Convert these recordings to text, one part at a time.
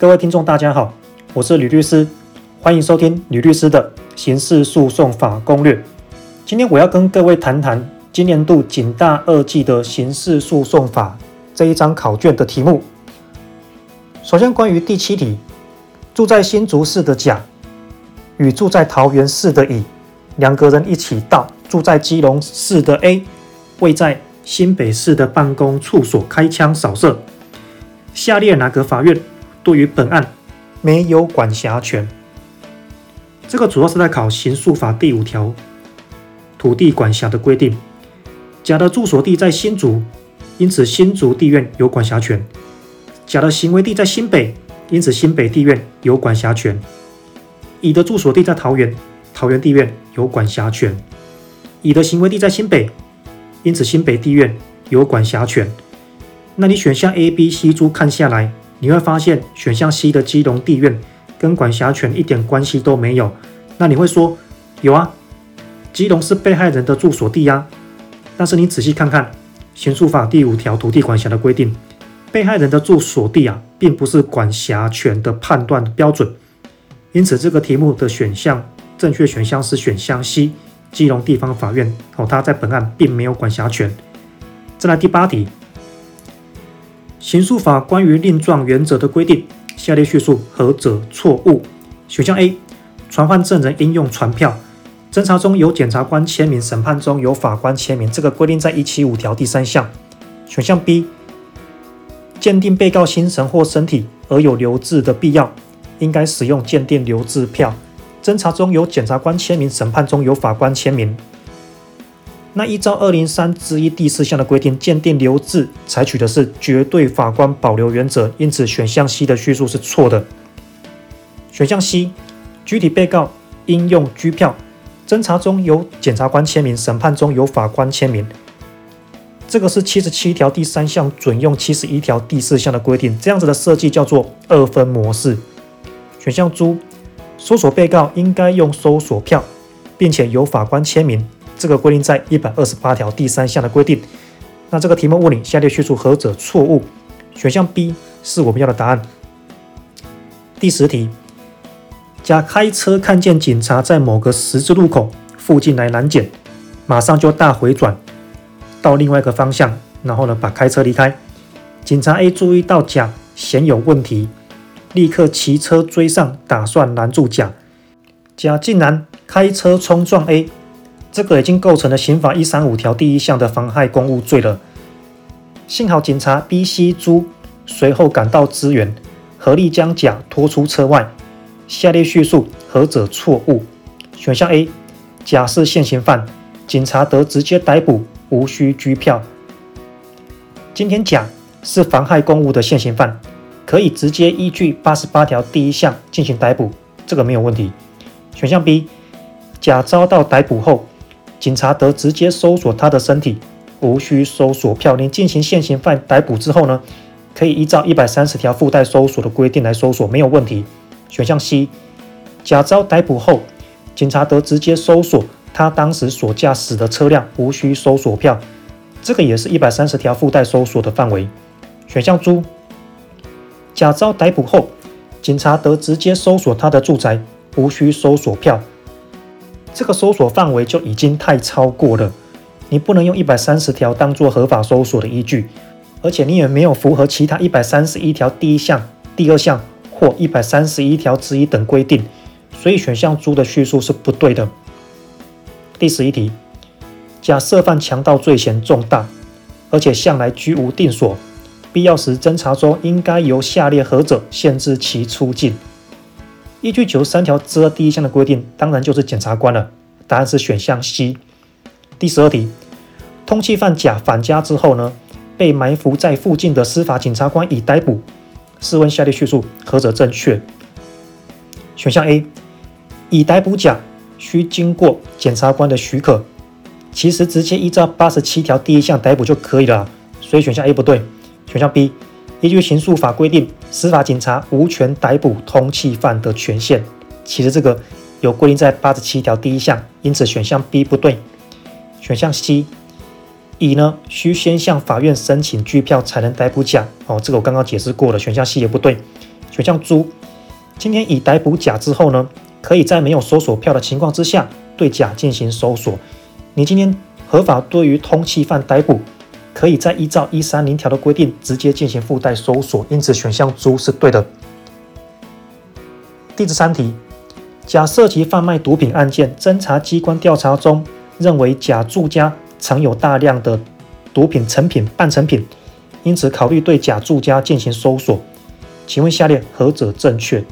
各位听众，大家好，我是吕律师，欢迎收听吕律师的刑事诉讼法攻略。今天我要跟各位谈谈今年度警大二季的刑事诉讼法这一章考卷的题目。首先，关于第七题，住在新竹市的甲与住在桃园市的乙两个人一起到住在基隆市的 A 位在新北市的办公处所开枪扫射，下列哪个法院对于本案没有管辖权？这个主要是在考刑诉法第五条土地管辖的规定。甲的住所地在新竹，因此新竹地院有管辖权；甲的行为地在新北，因此新北地院有管辖权。乙的住所地在桃园，桃园地院有管辖权。乙的行为地在新北，因此新北地院有管辖权。那你选项 A、B、C 珠看下来，你会发现选项 C 的基隆地院跟管辖权一点关系都没有。那你会说有啊，基隆是被害人的住所地啊。但是你仔细看看刑诉法第五条土地管辖的规定，被害人的住所地啊，并不是管辖权的判断标准。因此这个题目的选项正确选项是选项 C，基隆地方法院哦，它在本案并没有管辖权。再来第八题。刑诉法关于令状原则的规定，下列叙述何者错误？选项 A，传唤证人应用传票，侦查中有检察官签名，审判中有法官签名，这个规定在一七五条第三项。选项 B，鉴定被告心神或身体而有留置的必要，应该使用鉴定留置票，侦查中有检察官签名，审判中有法官签名。那依照二零三之一第四项的规定，鉴定留置采取的是绝对法官保留原则，因此选项 C 的叙述是错的。选项 C，具体被告应用拘票，侦查中有检察官签名，审判中有法官签名。这个是七十七条第三项准用七十一条第四项的规定，这样子的设计叫做二分模式。选项 D，搜索被告应该用搜索票，并且由法官签名。这个规定在一百二十八条第三项的规定。那这个题目问你下列叙述何者错误？选项 B 是我们要的答案。第十题，甲开车看见警察在某个十字路口附近来拦检，马上就大回转到另外一个方向，然后呢把开车离开。警察 A 注意到甲显有问题，立刻骑车追上，打算拦住甲。甲竟然开车冲撞 A。这个已经构成了刑法一三五条第一项的妨害公务罪了。幸好警察 B、C、朱随后赶到支援，合力将甲拖出车外。下列叙述何者错误？选项 A，甲是现行犯，警察得直接逮捕，无需拘票。今天甲是妨害公务的现行犯，可以直接依据八十八条第一项进行逮捕，这个没有问题。选项 B，甲遭到逮捕后。警察得直接搜索他的身体，无需搜索票。你进行现行犯逮捕之后呢，可以依照一百三十条附带搜索的规定来搜索，没有问题。选项 C，甲遭逮捕后，警察得直接搜索他当时所驾驶的车辆，无需搜索票。这个也是一百三十条附带搜索的范围。选项 D，甲遭逮捕后，警察得直接搜索他的住宅，无需搜索票。这个搜索范围就已经太超过了，你不能用一百三十条当做合法搜索的依据，而且你也没有符合其他一百三十一条第一项、第二项或一百三十一条之一等规定，所以选项猪的叙述是不对的。第十一题，假设犯强盗罪嫌重大，而且向来居无定所，必要时侦查中应该由下列何者限制其出境？依据九十三条之二第一项的规定，当然就是检察官了。答案是选项 C。第十二题，通缉犯甲返家之后呢，被埋伏在附近的司法检察官乙逮捕。试问下列叙述何者正确？选项 A，乙逮捕甲需经过检察官的许可，其实直接依照八十七条第一项逮捕就可以了，所以选项 A 不对。选项 B。依据刑诉法规定，司法警察无权逮捕通缉犯的权限。其实这个有规定在八十七条第一项，因此选项 B 不对。选项 C，乙呢需先向法院申请拘票才能逮捕甲。哦，这个我刚刚解释过了，选项 C 也不对。选项猪，今天乙逮捕甲之后呢，可以在没有搜索票的情况之下对甲进行搜索。你今天合法对于通缉犯逮捕，可以再依照一三零条的规定直接进行附带搜索，因此选项猪是对的。第十三题，甲涉及贩卖毒品案件，侦查机关调查中认为甲住家藏有大量的毒品成品、半成品，因此考虑对甲住家进行搜索。请问下列何者正确？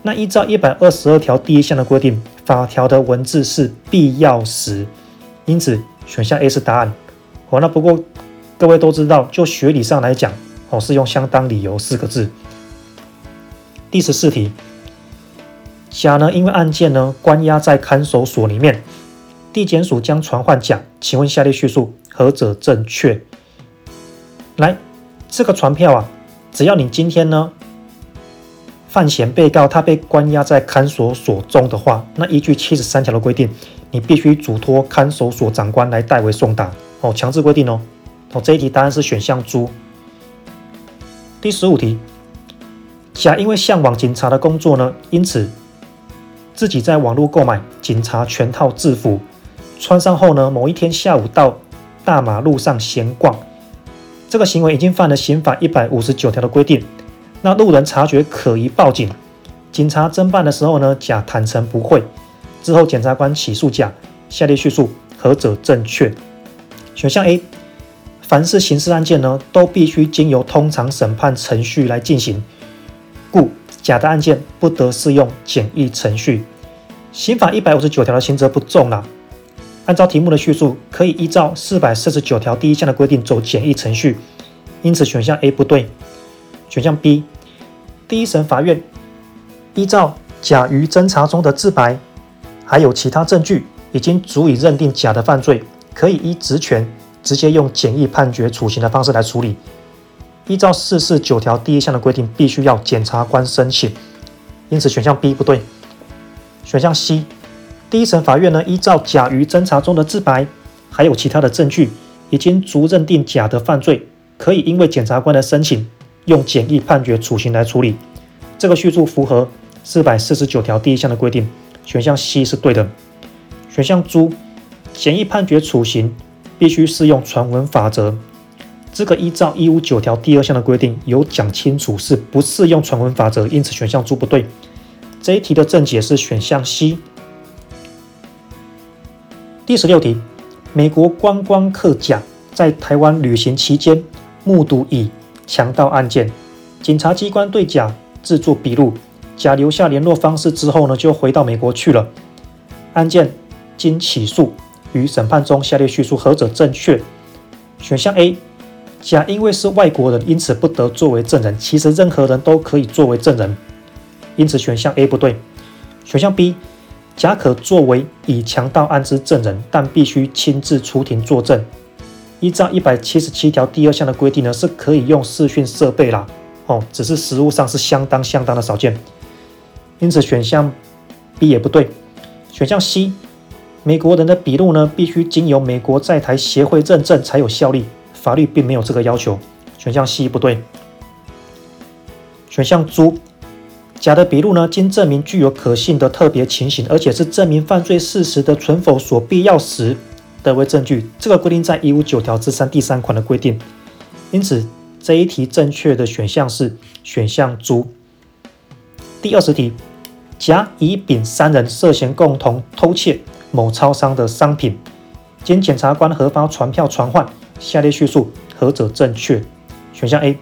那依照一百二十二条第一项的规定，法条的文字是必要时，因此选项 A 是答案。好，那不过各位都知道，就学理上来讲，哦是用相当理由四个字。第十四题。甲呢，因为案件呢关押在看守所里面，地检署将传唤甲，请问下列叙述何者正确？来，这个传票啊，只要你今天呢，犯嫌被告他被关押在看守所中的话，那依据七十三条的规定，你必须嘱托看守所长官来代为送达哦，强制规定哦。哦，这一题答案是选项猪。第十五题，甲因为向往警察的工作呢，因此。自己在网络购买警察全套制服，穿上后呢，某一天下午到大马路上闲逛，这个行为已经犯了刑法一百五十九条的规定。那路人察觉可疑报警，警察侦办的时候呢，甲坦承不讳。之后检察官起诉甲，下列叙述何者正确？选项 A，凡是刑事案件呢，都必须经由通常审判程序来进行，故。甲的案件不得适用简易程序，刑法一百五十九条的刑责不重了。按照题目的叙述，可以依照四百四十九条第一项的规定走简易程序，因此选项 A 不对。选项 B，第一审法院依照甲于侦查中的自白，还有其他证据，已经足以认定甲的犯罪，可以依职权直接用简易判决处刑的方式来处理。依照四四九条第一项的规定，必须要检察官申请，因此选项 B 不对。选项 C，第一审法院呢，依照甲于侦查中的自白，还有其他的证据，已经足认定甲的犯罪，可以因为检察官的申请，用简易判决处刑来处理。这个叙述符合四百四十九条第一项的规定，选项 C 是对的。选项 D，简易判决处刑必须适用传闻法则。这个依照一五九条第二项的规定有讲清楚，是不适用传闻法则，因此选项猪不对。这一题的正解是选项 C。第十六题，美国观光客甲在台湾旅行期间目睹乙强盗案件，警察机关对甲制作笔录，甲留下联络方式之后呢，就回到美国去了。案件经起诉与审判中，下列叙述何者正确？选项 A。甲因为是外国人，因此不得作为证人。其实任何人都可以作为证人，因此选项 A 不对。选项 B，甲可作为乙强盗案之证人，但必须亲自出庭作证。依照一百七十七条第二项的规定呢，是可以用视讯设备啦。哦，只是实务上是相当相当的少见，因此选项 B 也不对。选项 C，美国人的笔录呢，必须经由美国在台协会认证才有效力。法律并没有这个要求，选项 C 不对。选项 D，甲的笔录呢，经证明具有可信的特别情形，而且是证明犯罪事实的存否所必要时，得为证据。这个规定在一五九条之三第三款的规定。因此这一题正确的选项是选项 D。第二十题，甲、乙、丙三人涉嫌共同偷窃某超商的商品，经检察官核发传票传唤。下列叙述何者正确？选项 A，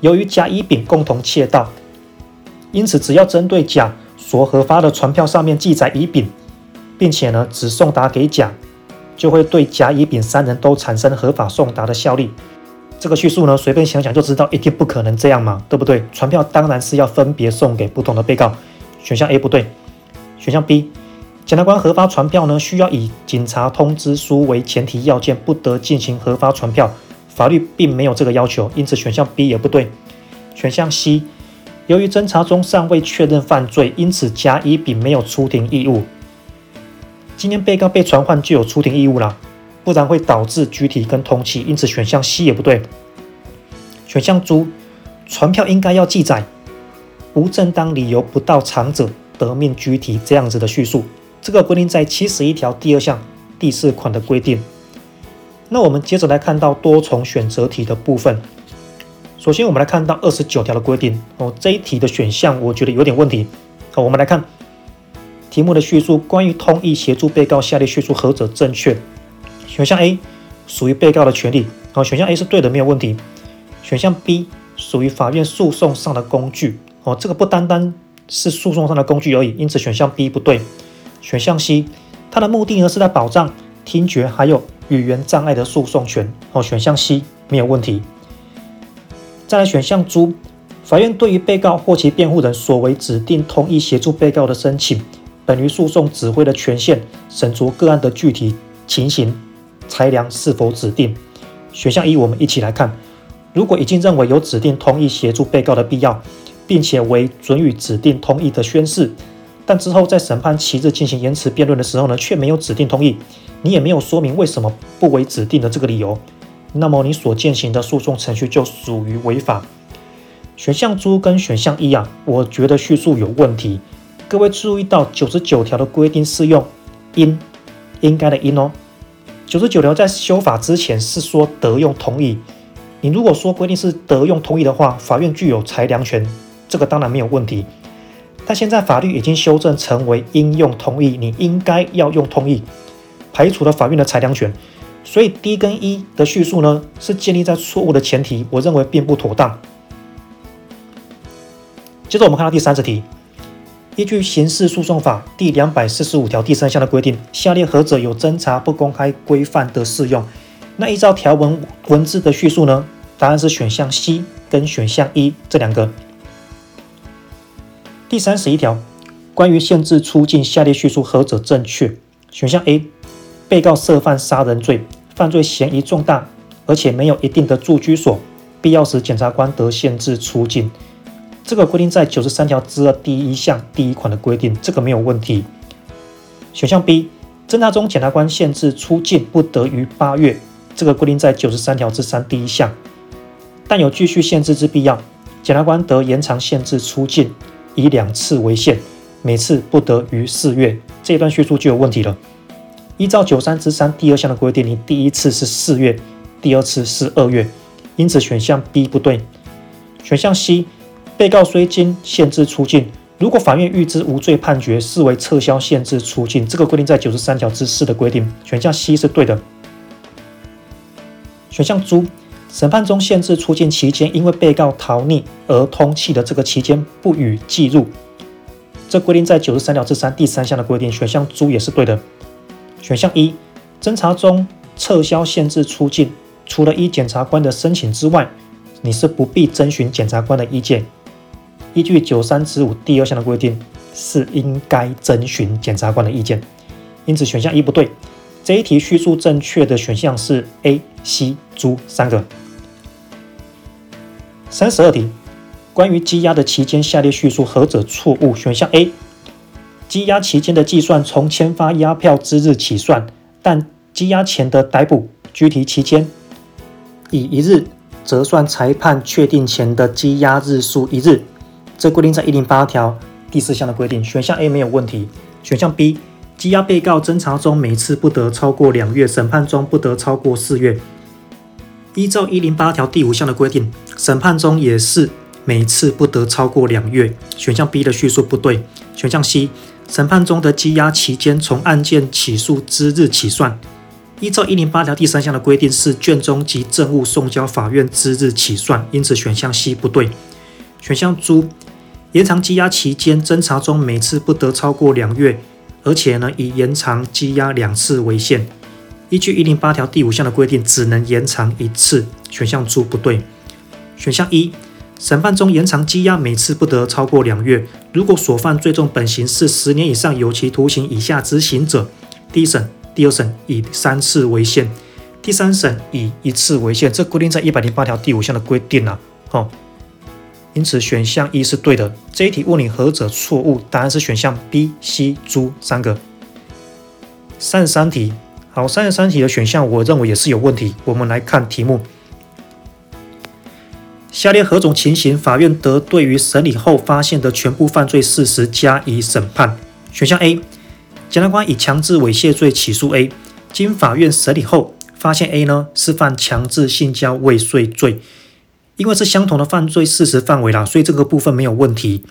由于甲、乙、丙共同窃盗，因此只要针对甲所核发的传票上面记载乙、丙，并且呢只送达给甲，就会对甲、乙、丙三人都产生合法送达的效力。这个叙述呢，随便想想就知道一定不可能这样嘛，对不对？传票当然是要分别送给不同的被告。选项 A 不对。选项 B。检察官核发传票呢，需要以警察通知书为前提要件，不得进行核发传票。法律并没有这个要求，因此选项 B 也不对。选项 C，由于侦查中尚未确认犯罪，因此甲、乙、丙没有出庭义务。今天被告被传唤就有出庭义务了，不然会导致拘提跟通缉，因此选项 C 也不对。选项 D，传票应该要记载无正当理由不到场者得命拘提这样子的叙述。这个规定在七十一条第二项第四款的规定。那我们接着来看到多重选择题的部分。首先，我们来看到二十九条的规定哦，这一题的选项我觉得有点问题。好，我们来看题目的叙述，关于通意协助被告下列叙述何者正确？选项 A 属于被告的权利，好，选项 A 是对的，没有问题。选项 B 属于法院诉讼上的工具，哦，这个不单单是诉讼上的工具而已，因此选项 B 不对。选项 C，它的目的呢是在保障听觉还有语言障碍的诉讼权，哦，选项 C 没有问题。再来选项 D，法院对于被告或其辩护人所为指定同意协助被告的申请，本于诉讼指挥的权限，审酌个案的具体情形，裁量是否指定。选项一，我们一起来看，如果已经认为有指定同意协助被告的必要，并且为准予指定同意的宣誓，但之后在审判期日进行言词辩论的时候呢，却没有指定同意，你也没有说明为什么不为指定的这个理由。那么你所进行的诉讼程序就属于违法。选项 D 跟选项一啊，我觉得叙述有问题。各位注意到九十九条的规定是用应应该的应哦。九十九条在修法之前是说得用同意。你如果说规定是得用同意的话，法院具有裁量权，这个当然没有问题。但现在法律已经修正成为应用通译，你应该要用通译，排除了法院的裁量权。所以 D 跟 E 的叙述呢，是建立在错误的前提，我认为并不妥当。接着我们看到第三十题，依据刑事诉讼法第两百四十五条第三项的规定，下列何者有侦查不公开规范的适用？那依照条文文字的叙述呢，答案是选项 C 跟选项 E 这两个。第三十一条，关于限制出境，下列叙述何者正确？选项 A。被告涉犯杀人罪，犯罪嫌疑重大，而且没有一定的住居所，必要时检察官得限制出境。这个规定在九十三条之二第一项第一款的规定，这个没有问题。选项 B，侦查中检察官限制出境不得逾八月，这个规定在九十三条之三第一项，但有继续限制之必要，检察官得延长限制出境，以两次为限，每次不得逾四月。这一段叙述就有问题了。依照九三之三第二项的规定，你第一次是四月，第二次是二月，因此选项 B 不对。选项 C，被告虽经限制出境，如果法院预知无罪判决，视为撤销限制出境。这个规定在九十三条之四的规定，选项 C 是对的。选项 D，审判中限制出境期间，因为被告逃匿而通缉的这个期间不予计入。这规定在九十三条之三第三项的规定，选项猪也是对的。选项一，侦查中撤销限制出境，除了依检察官的申请之外，你是不必征询检察官的意见。依据九三之五第二项的规定，是应该征询检察官的意见。因此选项一不对。这一题叙述正确的选项是 A、C、猪三个。三十二题，关于羁押的期间，下列叙述何者错误？选项 A。羁押期间的计算从签发押票之日起算，但羁押前的逮捕、拘提期间，以一日折算裁判确定前的羁押日数一日。这规定在一零八条第四项的规定。选项 A 没有问题。选项 B，羁押被告侦查中每次不得超过两月，审判中不得超过四月。依照一零八条第五项的规定，审判中也是每次不得超过两月。选项 B 的叙述不对。选项 C。审判中的羁押期间从案件起诉之日起算，依照一零八条第三项的规定是卷宗及证物送交法院之日起算，因此选项 C 不对。选项 D，延长羁押期间，侦查中每次不得超过两月，而且呢以延长羁押两次为限。依据一零八条第五项的规定，只能延长一次，选项 D 不对。选项一。审判中延长羁押，每次不得超过两月。如果所犯最重本刑是十年以上有期徒刑以下执行者，第一审、第二审以三次为限，第三审以一次为限。这规定在一百零八条第五项的规定啊。哦，因此选项一是对的。这一题问你何者错误？答案是选项 B、C、猪三个。三十三题，好，三十三题的选项我认为也是有问题。我们来看题目。下列何种情形，法院得对于审理后发现的全部犯罪事实加以审判？选项 A，检察官以强制猥亵罪起诉 A，经法院审理后发现 A 呢是犯强制性交未遂罪，因为是相同的犯罪事实范围啦，所以这个部分没有问题。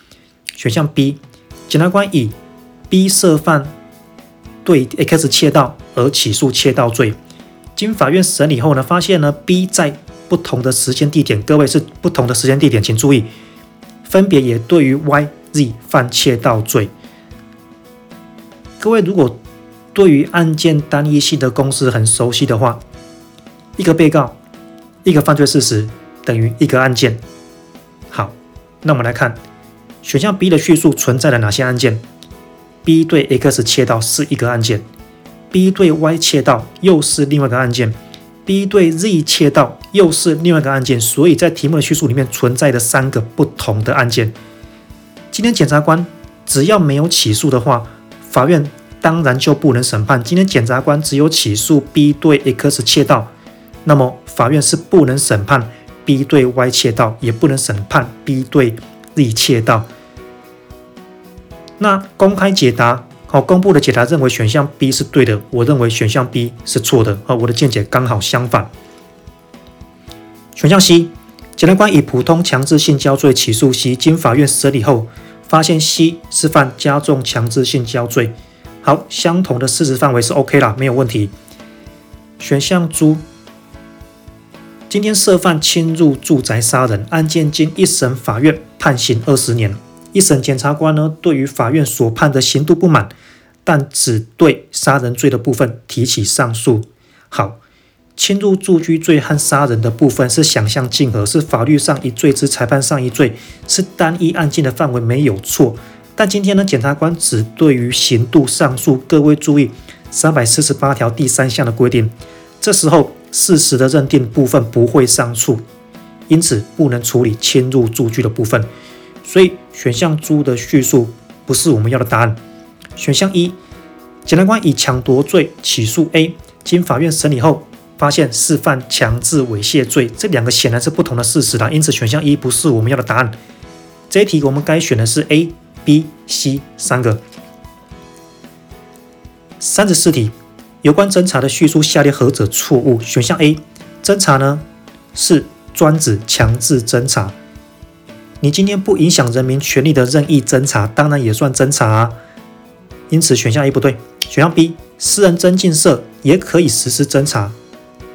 选项 B，检察官以 B 涉犯对 X 窃盗而起诉窃盗罪，经法院审理后呢，发现呢 B 在不同的时间地点，各位是不同的时间地点，请注意，分别也对于 Y、Z 犯窃盗罪。各位如果对于案件单一性的公式很熟悉的话，一个被告，一个犯罪事实等于一个案件。好，那我们来看选项 B 的叙述存在了哪些案件？B 对 X 窃盗是一个案件，B 对 Y 窃盗又是另外一个案件，B 对 Z 窃盗又是另外一个案件。所以在题目的叙述里面存在的三个不同的案件。今天检察官只要没有起诉的话，法院当然就不能审判。今天检察官只有起诉 B 对 X 窃盗。那么法院是不能审判 B 对 Y 窃盗，也不能审判 B 对 Z 窃盗。那公开解答，好，公布的解答认为选项 B 是对的，我认为选项 B 是错的，好，我的见解刚好相反。选项 C，检察官以普通强制性交罪起诉 C，经法院审理后发现 C 是犯加重强制性交罪。好，相同的事实范围是 OK 啦，没有问题。选项 D。今天涉犯侵入住宅杀人案件，经一审法院判刑二十年。一审检察官呢，对于法院所判的刑度不满，但只对杀人罪的部分提起上诉。好，侵入住居罪和杀人的部分是想象竞合，是法律上一罪之裁判上一罪，是单一案件的范围没有错。但今天呢，检察官只对于刑度上诉。各位注意，三百四十八条第三项的规定，这时候。事实的认定部分不会上诉，因此不能处理侵入住居的部分，所以选项猪的叙述不是我们要的答案。选项一，检察官以抢夺罪起诉 A，经法院审理后发现是犯强制猥亵罪，这两个显然是不同的事实啦，因此选项一不是我们要的答案。这一题我们该选的是 A、B、C 三个。三十四题。有关侦查的叙述，下列何者错误？选项 A，侦查呢是专指强制侦查。你今天不影响人民权利的任意侦查，当然也算侦查啊。因此选项 A 不对。选项 B，私人侦讯社也可以实施侦查。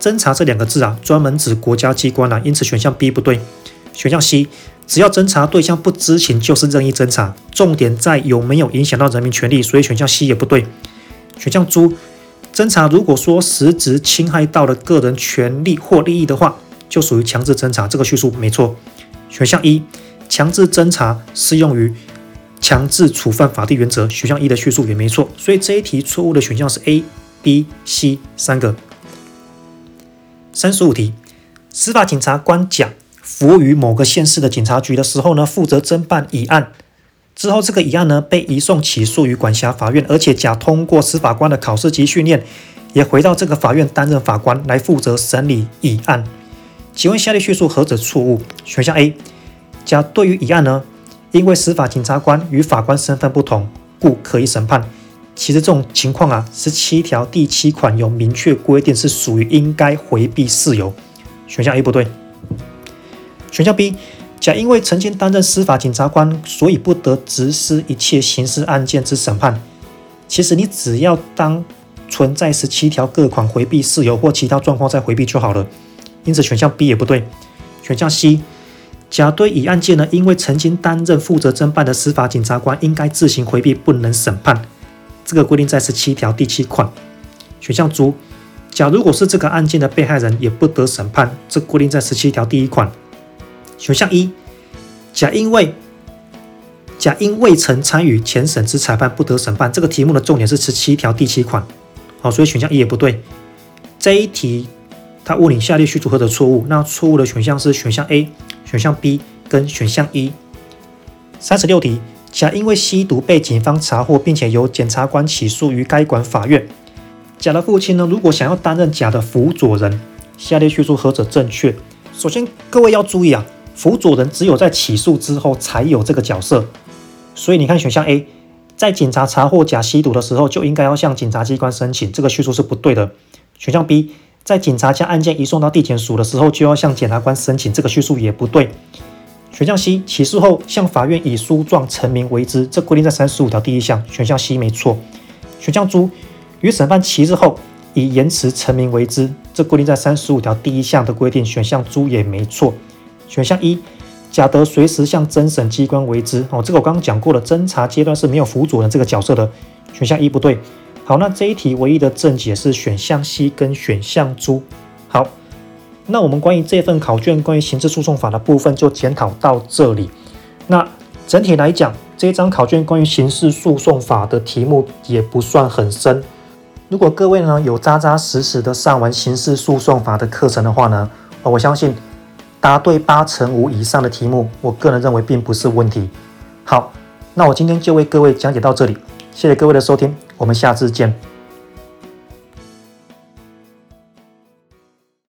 侦查这两个字啊，专门指国家机关啊。因此选项 B 不对。选项 C，只要侦查对象不知情就是任意侦查，重点在有没有影响到人民权利，所以选项 C 也不对。选项 D。侦查如果说实质侵害到了个人权利或利益的话，就属于强制侦查。这个叙述没错。选项一，强制侦查适用于强制处分法定原则。选项一的叙述也没错。所以这一题错误的选项是 A、B、C 三个。三十五题，司法警察官甲服务于某个县市的警察局的时候呢，负责侦办乙案。之后，这个乙案呢被移送起诉于管辖法院，而且甲通过司法官的考试及训练，也回到这个法院担任法官来负责审理乙案。请问下列叙述何者错误？选项 A，甲对于乙案呢，因为司法警察官与法官身份不同，故可以审判。其实这种情况啊，十七条第七款有明确规定，是属于应该回避事由。选项 A 不对。选项 B。甲因为曾经担任司法警察官，所以不得执施一切刑事案件之审判。其实你只要当存在十七条各款回避事由或其他状况再回避就好了。因此选项 B 也不对。选项 C，甲对乙案件呢，因为曾经担任负责侦办的司法警察官，应该自行回避，不能审判。这个规定在十七条第七款。选项 D，甲如果是这个案件的被害人，也不得审判。这规定在十七条第一款。选项一，甲因为甲因未曾参与前审之裁判，不得审判。这个题目的重点是十七条第七款，好，所以选项一也不对。这一题他问你下列叙述何者错误？那错误的选项是选项 A、选项 B 跟选项一。三十六题，甲因为吸毒被警方查获，并且由检察官起诉于该管法院。甲的父亲呢，如果想要担任甲的辅佐人，下列叙述何者正确？首先，各位要注意啊。辅佐人只有在起诉之后才有这个角色。所以你看选项 A，在警察查获甲吸毒的时候就应该要向检察机关申请，这个叙述是不对的。选项 B，在警察将案件移送到地检署的时候就要向检察官申请，这个叙述也不对。选项 C，起诉后向法院以书状陈明为之，这规定在三十五条第一项。选项 C 没错。选项 D，于审判期日后以言辞陈明为之，这规定在三十五条第一项的规定。选项 D 也没错。选项 E，甲得随时向侦审机关为之。哦，这个我刚刚讲过了，侦查阶段是没有辅佐人这个角色的。选项 E 不对。好，那这一题唯一的正解是选项 C 跟选项 D。好。那我们关于这份考卷，关于刑事诉讼法的部分就检讨到这里。那整体来讲，这一张考卷关于刑事诉讼法的题目也不算很深。如果各位呢有扎扎实实的上完刑事诉讼法的课程的话呢，我相信答对八成五以上的题目，我个人认为并不是问题。好，那我今天就为各位讲解到这里，谢谢各位的收听，我们下次见。